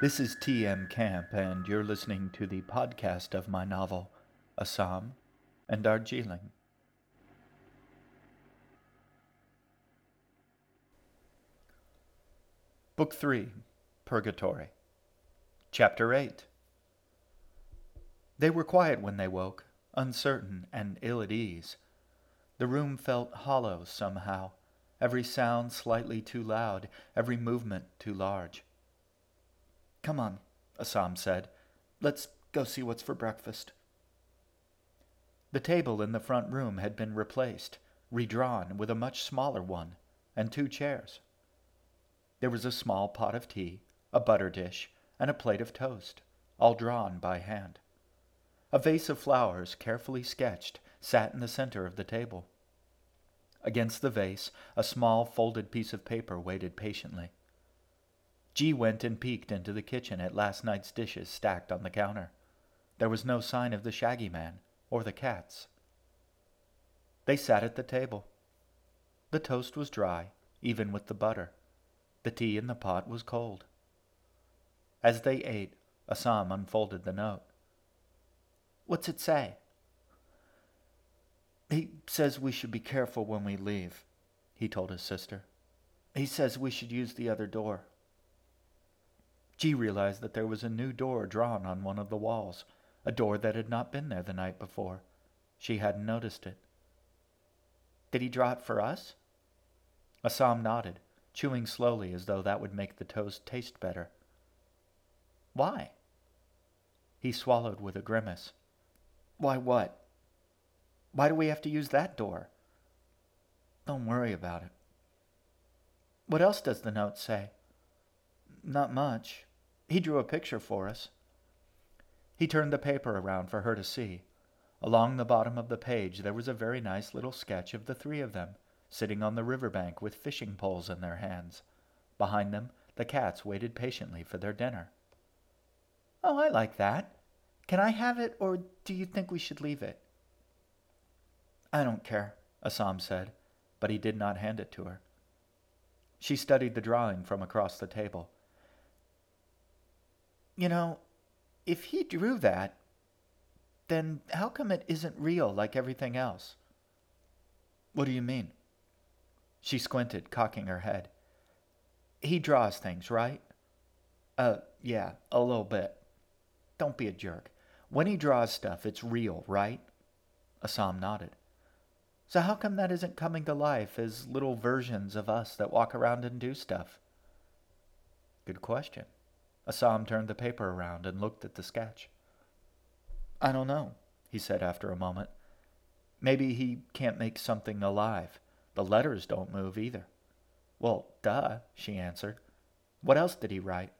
This is T.M. Camp, and you're listening to the podcast of my novel, Assam and Darjeeling. Book 3 Purgatory, Chapter 8 They were quiet when they woke, uncertain and ill at ease. The room felt hollow somehow, every sound slightly too loud, every movement too large. Come on, Assam said. Let's go see what's for breakfast. The table in the front room had been replaced, redrawn with a much smaller one, and two chairs. There was a small pot of tea, a butter dish, and a plate of toast, all drawn by hand. A vase of flowers, carefully sketched, sat in the center of the table. Against the vase, a small folded piece of paper waited patiently. G went and peeked into the kitchen at last night's dishes stacked on the counter. There was no sign of the shaggy man or the cats. They sat at the table. The toast was dry, even with the butter. The tea in the pot was cold. As they ate, Assam unfolded the note. What's it say? He says we should be careful when we leave, he told his sister. He says we should use the other door. G realized that there was a new door drawn on one of the walls, a door that had not been there the night before. She hadn't noticed it. Did he draw it for us? Assam nodded, chewing slowly as though that would make the toast taste better. Why? He swallowed with a grimace. Why what? Why do we have to use that door? Don't worry about it. What else does the note say? Not much. He drew a picture for us. He turned the paper around for her to see. Along the bottom of the page there was a very nice little sketch of the three of them, sitting on the river bank with fishing poles in their hands. Behind them, the cats waited patiently for their dinner. Oh, I like that. Can I have it, or do you think we should leave it? I don't care, Assam said, but he did not hand it to her. She studied the drawing from across the table. You know, if he drew that, then how come it isn't real like everything else? What do you mean? She squinted, cocking her head. He draws things, right? Uh, yeah, a little bit. Don't be a jerk. When he draws stuff, it's real, right? Assam nodded. So how come that isn't coming to life as little versions of us that walk around and do stuff? Good question. Assam turned the paper around and looked at the sketch. I don't know, he said after a moment. Maybe he can't make something alive. The letters don't move either. Well, duh, she answered. What else did he write?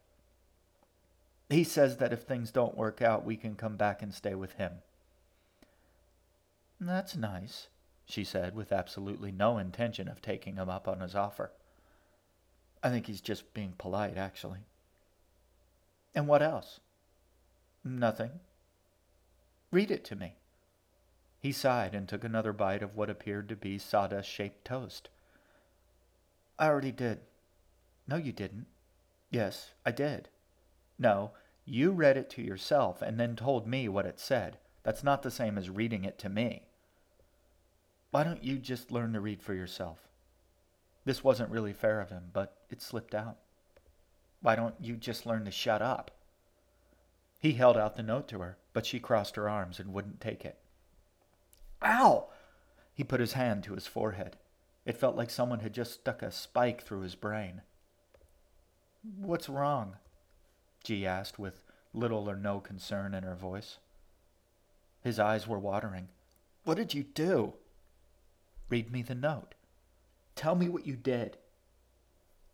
He says that if things don't work out, we can come back and stay with him. That's nice, she said, with absolutely no intention of taking him up on his offer. I think he's just being polite, actually. And what else? Nothing. Read it to me. He sighed and took another bite of what appeared to be sawdust shaped toast. I already did. No, you didn't. Yes, I did. No, you read it to yourself and then told me what it said. That's not the same as reading it to me. Why don't you just learn to read for yourself? This wasn't really fair of him, but it slipped out. Why don't you just learn to shut up? He held out the note to her, but she crossed her arms and wouldn't take it. Ow! He put his hand to his forehead. It felt like someone had just stuck a spike through his brain. What's wrong? G asked with little or no concern in her voice. His eyes were watering. What did you do? Read me the note. Tell me what you did.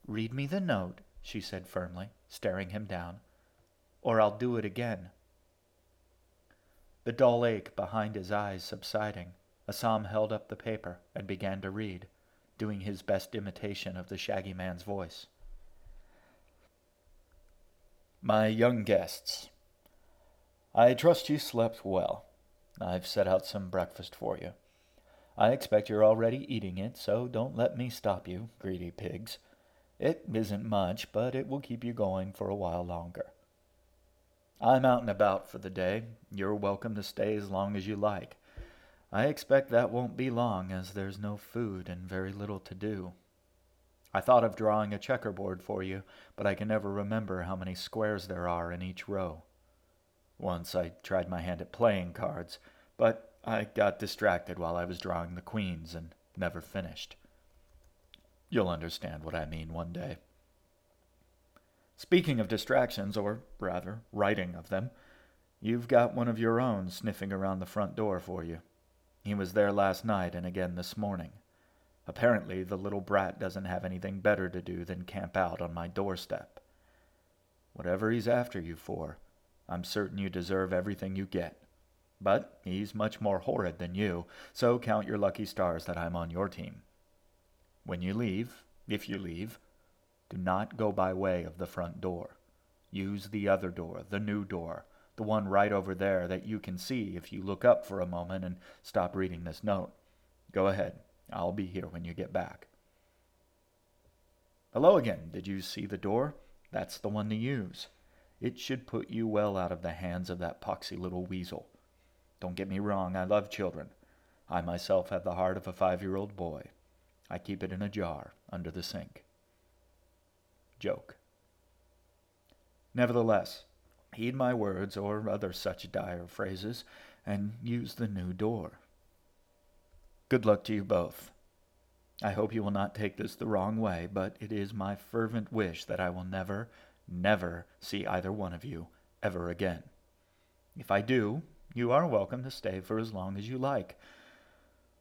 Read me the note, she said firmly, staring him down, or I'll do it again. The dull ache behind his eyes subsiding, Assam held up the paper and began to read, doing his best imitation of the shaggy man's voice. My young guests, I trust you slept well. I've set out some breakfast for you. I expect you're already eating it, so don't let me stop you, greedy pigs. It isn't much, but it will keep you going for a while longer. I'm out and about for the day. You're welcome to stay as long as you like. I expect that won't be long, as there's no food and very little to do. I thought of drawing a checkerboard for you, but I can never remember how many squares there are in each row. Once I tried my hand at playing cards, but I got distracted while I was drawing the queens and never finished. You'll understand what I mean one day. Speaking of distractions, or rather, writing of them, you've got one of your own sniffing around the front door for you. He was there last night and again this morning. Apparently, the little brat doesn't have anything better to do than camp out on my doorstep. Whatever he's after you for, I'm certain you deserve everything you get. But he's much more horrid than you, so count your lucky stars that I'm on your team. When you leave, if you leave, do not go by way of the front door. Use the other door, the new door, the one right over there that you can see if you look up for a moment and stop reading this note. Go ahead. I'll be here when you get back. Hello again. Did you see the door? That's the one to use. It should put you well out of the hands of that poxy little weasel. Don't get me wrong, I love children. I myself have the heart of a five year old boy. I keep it in a jar under the sink. Joke. Nevertheless, heed my words or other such dire phrases, and use the new door. Good luck to you both. I hope you will not take this the wrong way, but it is my fervent wish that I will never, never see either one of you ever again. If I do, you are welcome to stay for as long as you like,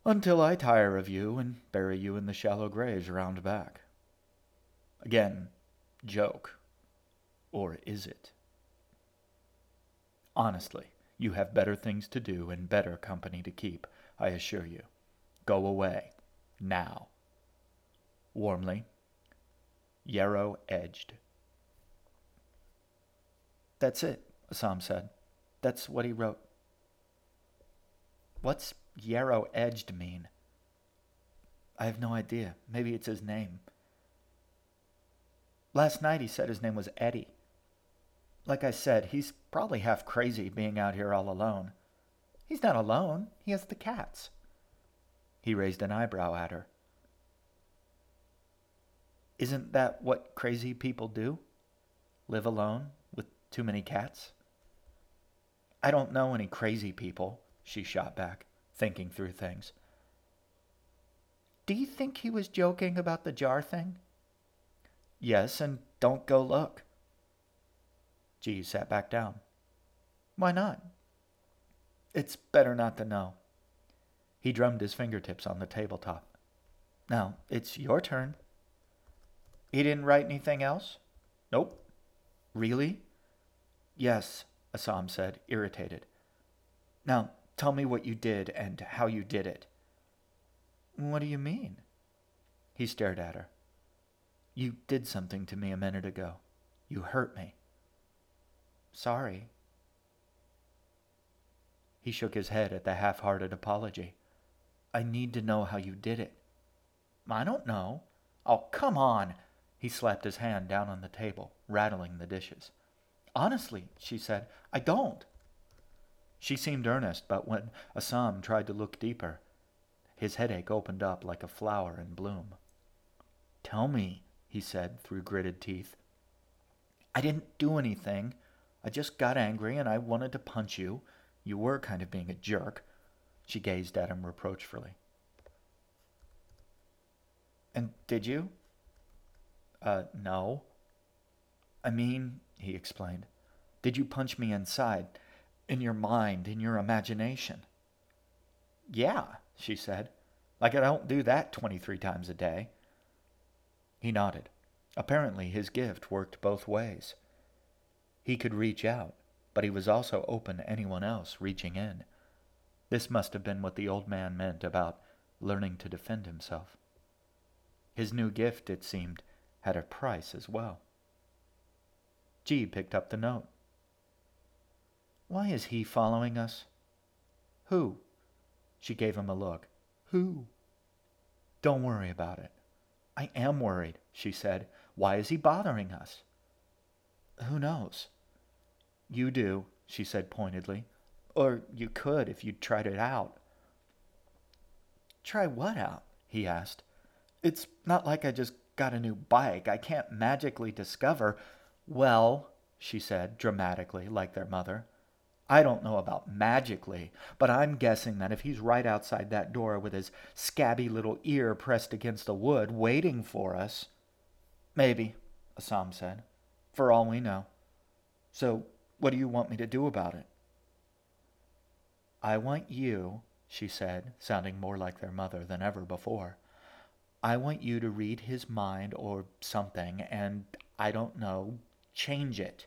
until I tire of you and bury you in the shallow graves round back. Again, joke. Or is it? Honestly, you have better things to do and better company to keep, I assure you. Go away. Now. Warmly, Yarrow Edged. That's it, Assam said. That's what he wrote. What's Yarrow Edged mean? I have no idea. Maybe it's his name. Last night he said his name was Eddie. Like I said, he's probably half crazy being out here all alone. He's not alone. He has the cats. He raised an eyebrow at her. Isn't that what crazy people do? Live alone with too many cats? I don't know any crazy people, she shot back, thinking through things. Do you think he was joking about the jar thing? Yes, and don't go look. G sat back down. Why not? It's better not to know. He drummed his fingertips on the tabletop. Now, it's your turn. He didn't write anything else? Nope. Really? Yes, Assam said, irritated. Now, tell me what you did and how you did it. What do you mean? He stared at her. You did something to me a minute ago. You hurt me. Sorry. He shook his head at the half hearted apology. I need to know how you did it. I don't know. Oh, come on. He slapped his hand down on the table, rattling the dishes. Honestly, she said, I don't. She seemed earnest, but when Assam tried to look deeper, his headache opened up like a flower in bloom. Tell me, he said through gritted teeth. I didn't do anything. I just got angry and I wanted to punch you. You were kind of being a jerk. She gazed at him reproachfully. And did you? Uh, no. I mean, he explained, did you punch me inside? In your mind, in your imagination? Yeah, she said. Like I don't do that 23 times a day. He nodded. Apparently, his gift worked both ways. He could reach out, but he was also open to anyone else reaching in. This must have been what the old man meant about learning to defend himself. His new gift, it seemed, had a price as well. G picked up the note. Why is he following us? Who? She gave him a look. Who? Don't worry about it. I am worried, she said. Why is he bothering us? Who knows? you do, she said pointedly. Or you could if you tried it out. Try what out? he asked. It's not like I just got a new bike. I can't magically discover. Well, she said dramatically, like their mother. I don't know about magically, but I'm guessing that if he's right outside that door with his scabby little ear pressed against the wood, waiting for us. Maybe, Assam said, for all we know. So, what do you want me to do about it? I want you, she said, sounding more like their mother than ever before. I want you to read his mind or something and, I don't know, change it.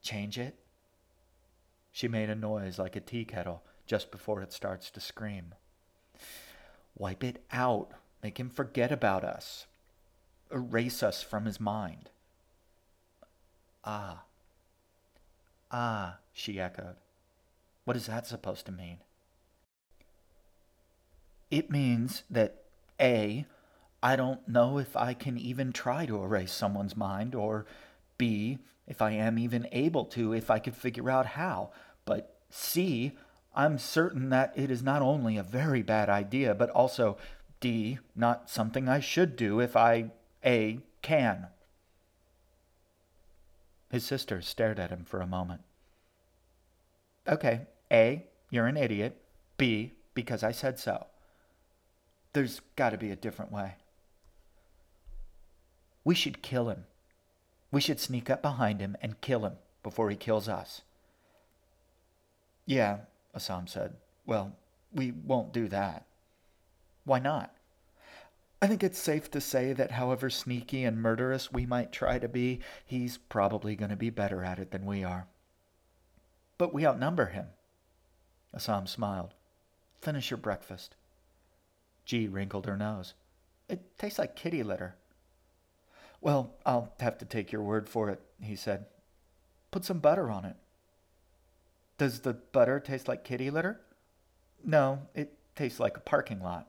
Change it? She made a noise like a tea kettle just before it starts to scream. Wipe it out. Make him forget about us. Erase us from his mind. Ah. Ah, she echoed. What is that supposed to mean? It means that A, I don't know if I can even try to erase someone's mind, or B, if I am even able to, if I could figure out how. But C, I'm certain that it is not only a very bad idea, but also D, not something I should do if I A, can. His sister stared at him for a moment. Okay, A, you're an idiot. B, because I said so. There's got to be a different way. We should kill him. We should sneak up behind him and kill him before he kills us. Yeah, Assam said. Well, we won't do that. Why not? I think it's safe to say that however sneaky and murderous we might try to be, he's probably going to be better at it than we are. But we outnumber him. Assam smiled. Finish your breakfast. G wrinkled her nose. It tastes like kitty litter. Well, I'll have to take your word for it, he said. Put some butter on it. Does the butter taste like kitty litter? No, it tastes like a parking lot.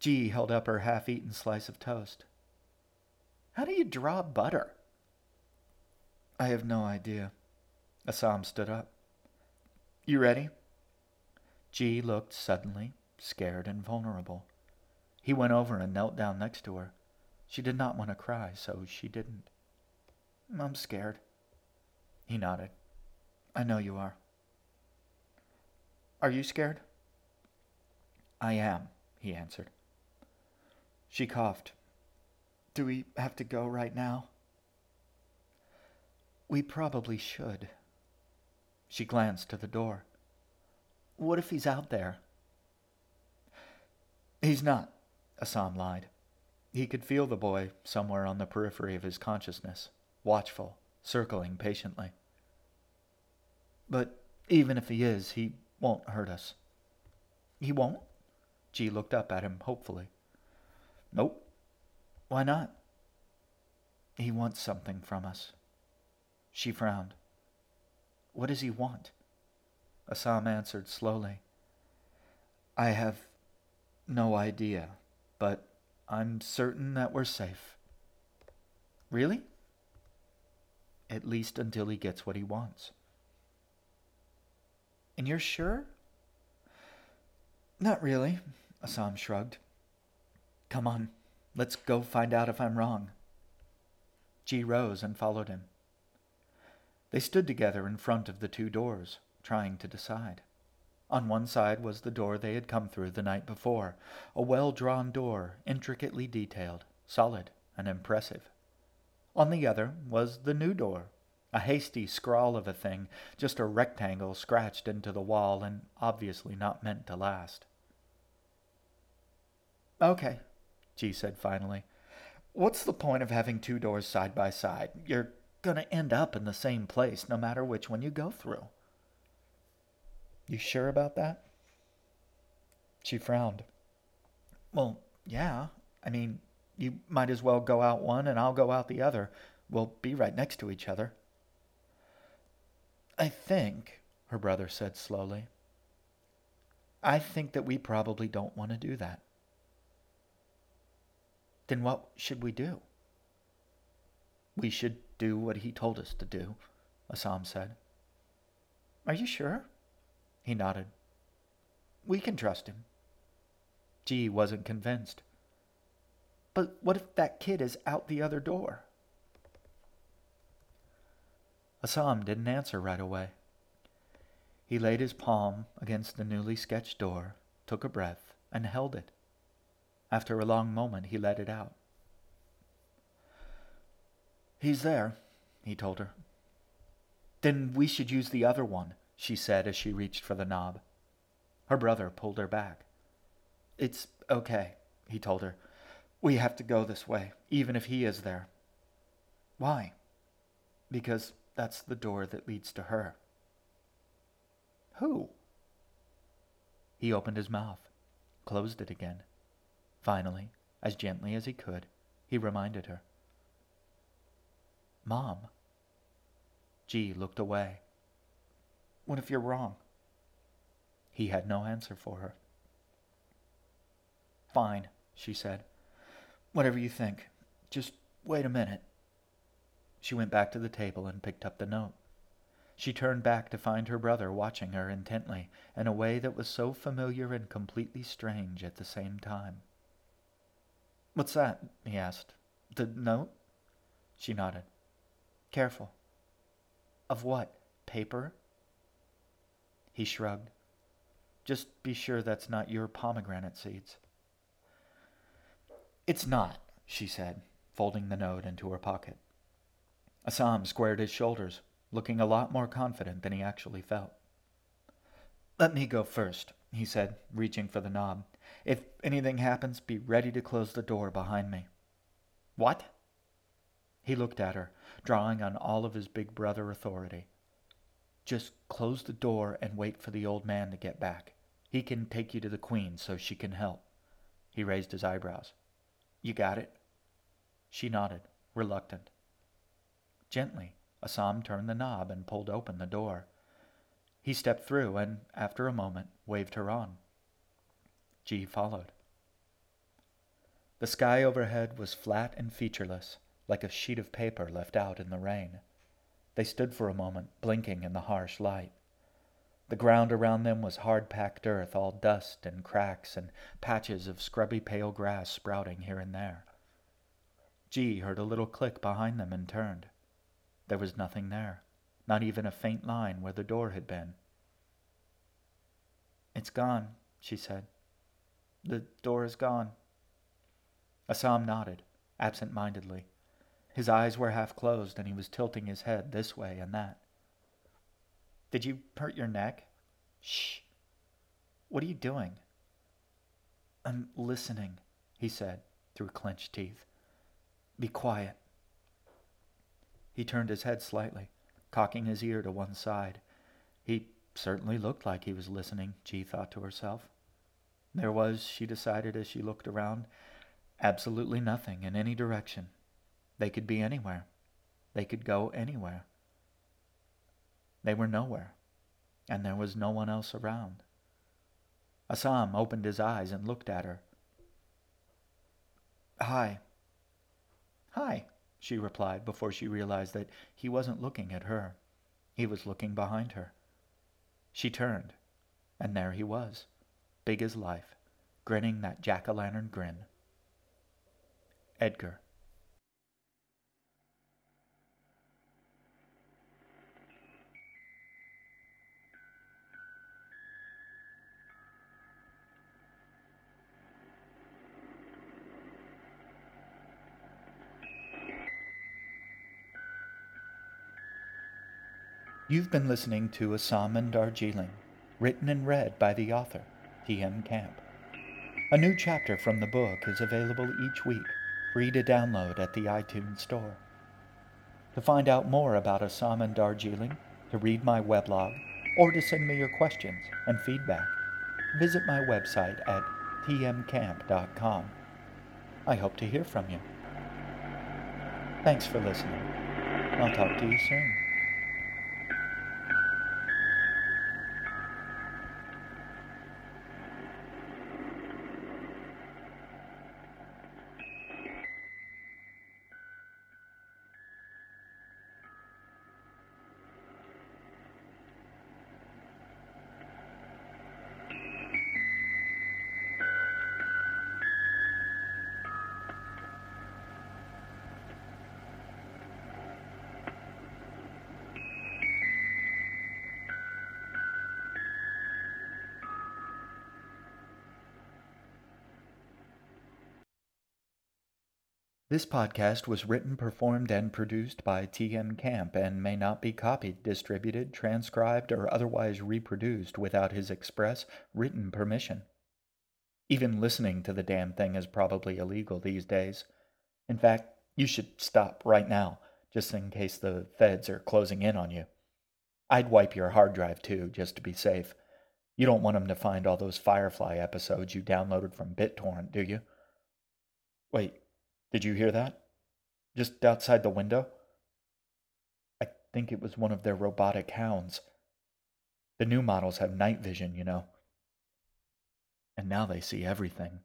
G held up her half eaten slice of toast. How do you draw butter? I have no idea. Assam stood up. You ready? G looked suddenly scared and vulnerable. He went over and knelt down next to her. She did not want to cry, so she didn't. I'm scared. He nodded. I know you are. Are you scared? I am, he answered. She coughed. Do we have to go right now? We probably should. She glanced to the door. What if he's out there? He's not, Assam lied. He could feel the boy somewhere on the periphery of his consciousness, watchful, circling patiently. But even if he is, he won't hurt us. He won't? G looked up at him hopefully. Nope. Why not? He wants something from us. She frowned. What does he want? Assam answered slowly. I have no idea, but I'm certain that we're safe. Really? At least until he gets what he wants. And you're sure? Not really, Assam shrugged. Come on, let's go find out if I'm wrong. G rose and followed him. They stood together in front of the two doors, trying to decide. On one side was the door they had come through the night before, a well-drawn door, intricately detailed, solid, and impressive. On the other was the new door, a hasty scrawl of a thing, just a rectangle scratched into the wall and obviously not meant to last. Okay, G said finally. What's the point of having two doors side by side? You're going to end up in the same place no matter which one you go through. You sure about that? She frowned. Well, yeah. I mean, you might as well go out one and I'll go out the other. We'll be right next to each other. I think, her brother said slowly, I think that we probably don't want to do that. Then what should we do? We should do what he told us to do, Assam said. Are you sure? He nodded. We can trust him. G wasn't convinced. But what if that kid is out the other door? Assam didn't answer right away. He laid his palm against the newly sketched door, took a breath, and held it. After a long moment, he let it out. He's there, he told her. Then we should use the other one, she said as she reached for the knob. Her brother pulled her back. It's okay, he told her. We have to go this way, even if he is there. Why? Because that's the door that leads to her. Who? He opened his mouth, closed it again. Finally, as gently as he could, he reminded her. Mom. G looked away. What if you're wrong? He had no answer for her. Fine, she said. Whatever you think. Just wait a minute. She went back to the table and picked up the note. She turned back to find her brother watching her intently in a way that was so familiar and completely strange at the same time. What's that? he asked. The note? She nodded. Careful. Of what? Paper? He shrugged. Just be sure that's not your pomegranate seeds. It's not, she said, folding the note into her pocket. Assam squared his shoulders, looking a lot more confident than he actually felt. Let me go first, he said, reaching for the knob. If anything happens, be ready to close the door behind me. What? He looked at her, drawing on all of his big brother authority. Just close the door and wait for the old man to get back. He can take you to the queen so she can help. He raised his eyebrows. You got it? She nodded, reluctant. Gently, Assam turned the knob and pulled open the door. He stepped through and, after a moment, waved her on. G followed. The sky overhead was flat and featureless, like a sheet of paper left out in the rain. They stood for a moment, blinking in the harsh light. The ground around them was hard packed earth, all dust and cracks and patches of scrubby pale grass sprouting here and there. G heard a little click behind them and turned. There was nothing there, not even a faint line where the door had been. It's gone, she said. The door is gone. Assam nodded, absent mindedly. His eyes were half closed, and he was tilting his head this way and that. Did you hurt your neck? Shh. What are you doing? I'm listening, he said through clenched teeth. Be quiet. He turned his head slightly, cocking his ear to one side. He certainly looked like he was listening, G thought to herself. There was, she decided as she looked around, absolutely nothing in any direction. They could be anywhere. They could go anywhere. They were nowhere, and there was no one else around. Assam opened his eyes and looked at her. Hi. Hi she replied before she realized that he wasn't looking at her. He was looking behind her. She turned, and there he was, big as life, grinning that jack-o'-lantern grin. Edgar. You've been listening to Assam and Darjeeling, written and read by the author, T.M. Camp. A new chapter from the book is available each week, free to download at the iTunes Store. To find out more about Assam and Darjeeling, to read my weblog, or to send me your questions and feedback, visit my website at tmcamp.com. I hope to hear from you. Thanks for listening. I'll talk to you soon. This podcast was written, performed, and produced by T.M. Camp and may not be copied, distributed, transcribed, or otherwise reproduced without his express written permission. Even listening to the damn thing is probably illegal these days. In fact, you should stop right now, just in case the feds are closing in on you. I'd wipe your hard drive too, just to be safe. You don't want them to find all those Firefly episodes you downloaded from BitTorrent, do you? Wait, did you hear that? Just outside the window? I think it was one of their robotic hounds. The new models have night vision, you know. And now they see everything.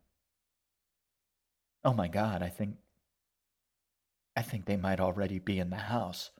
Oh my god, I think. I think they might already be in the house.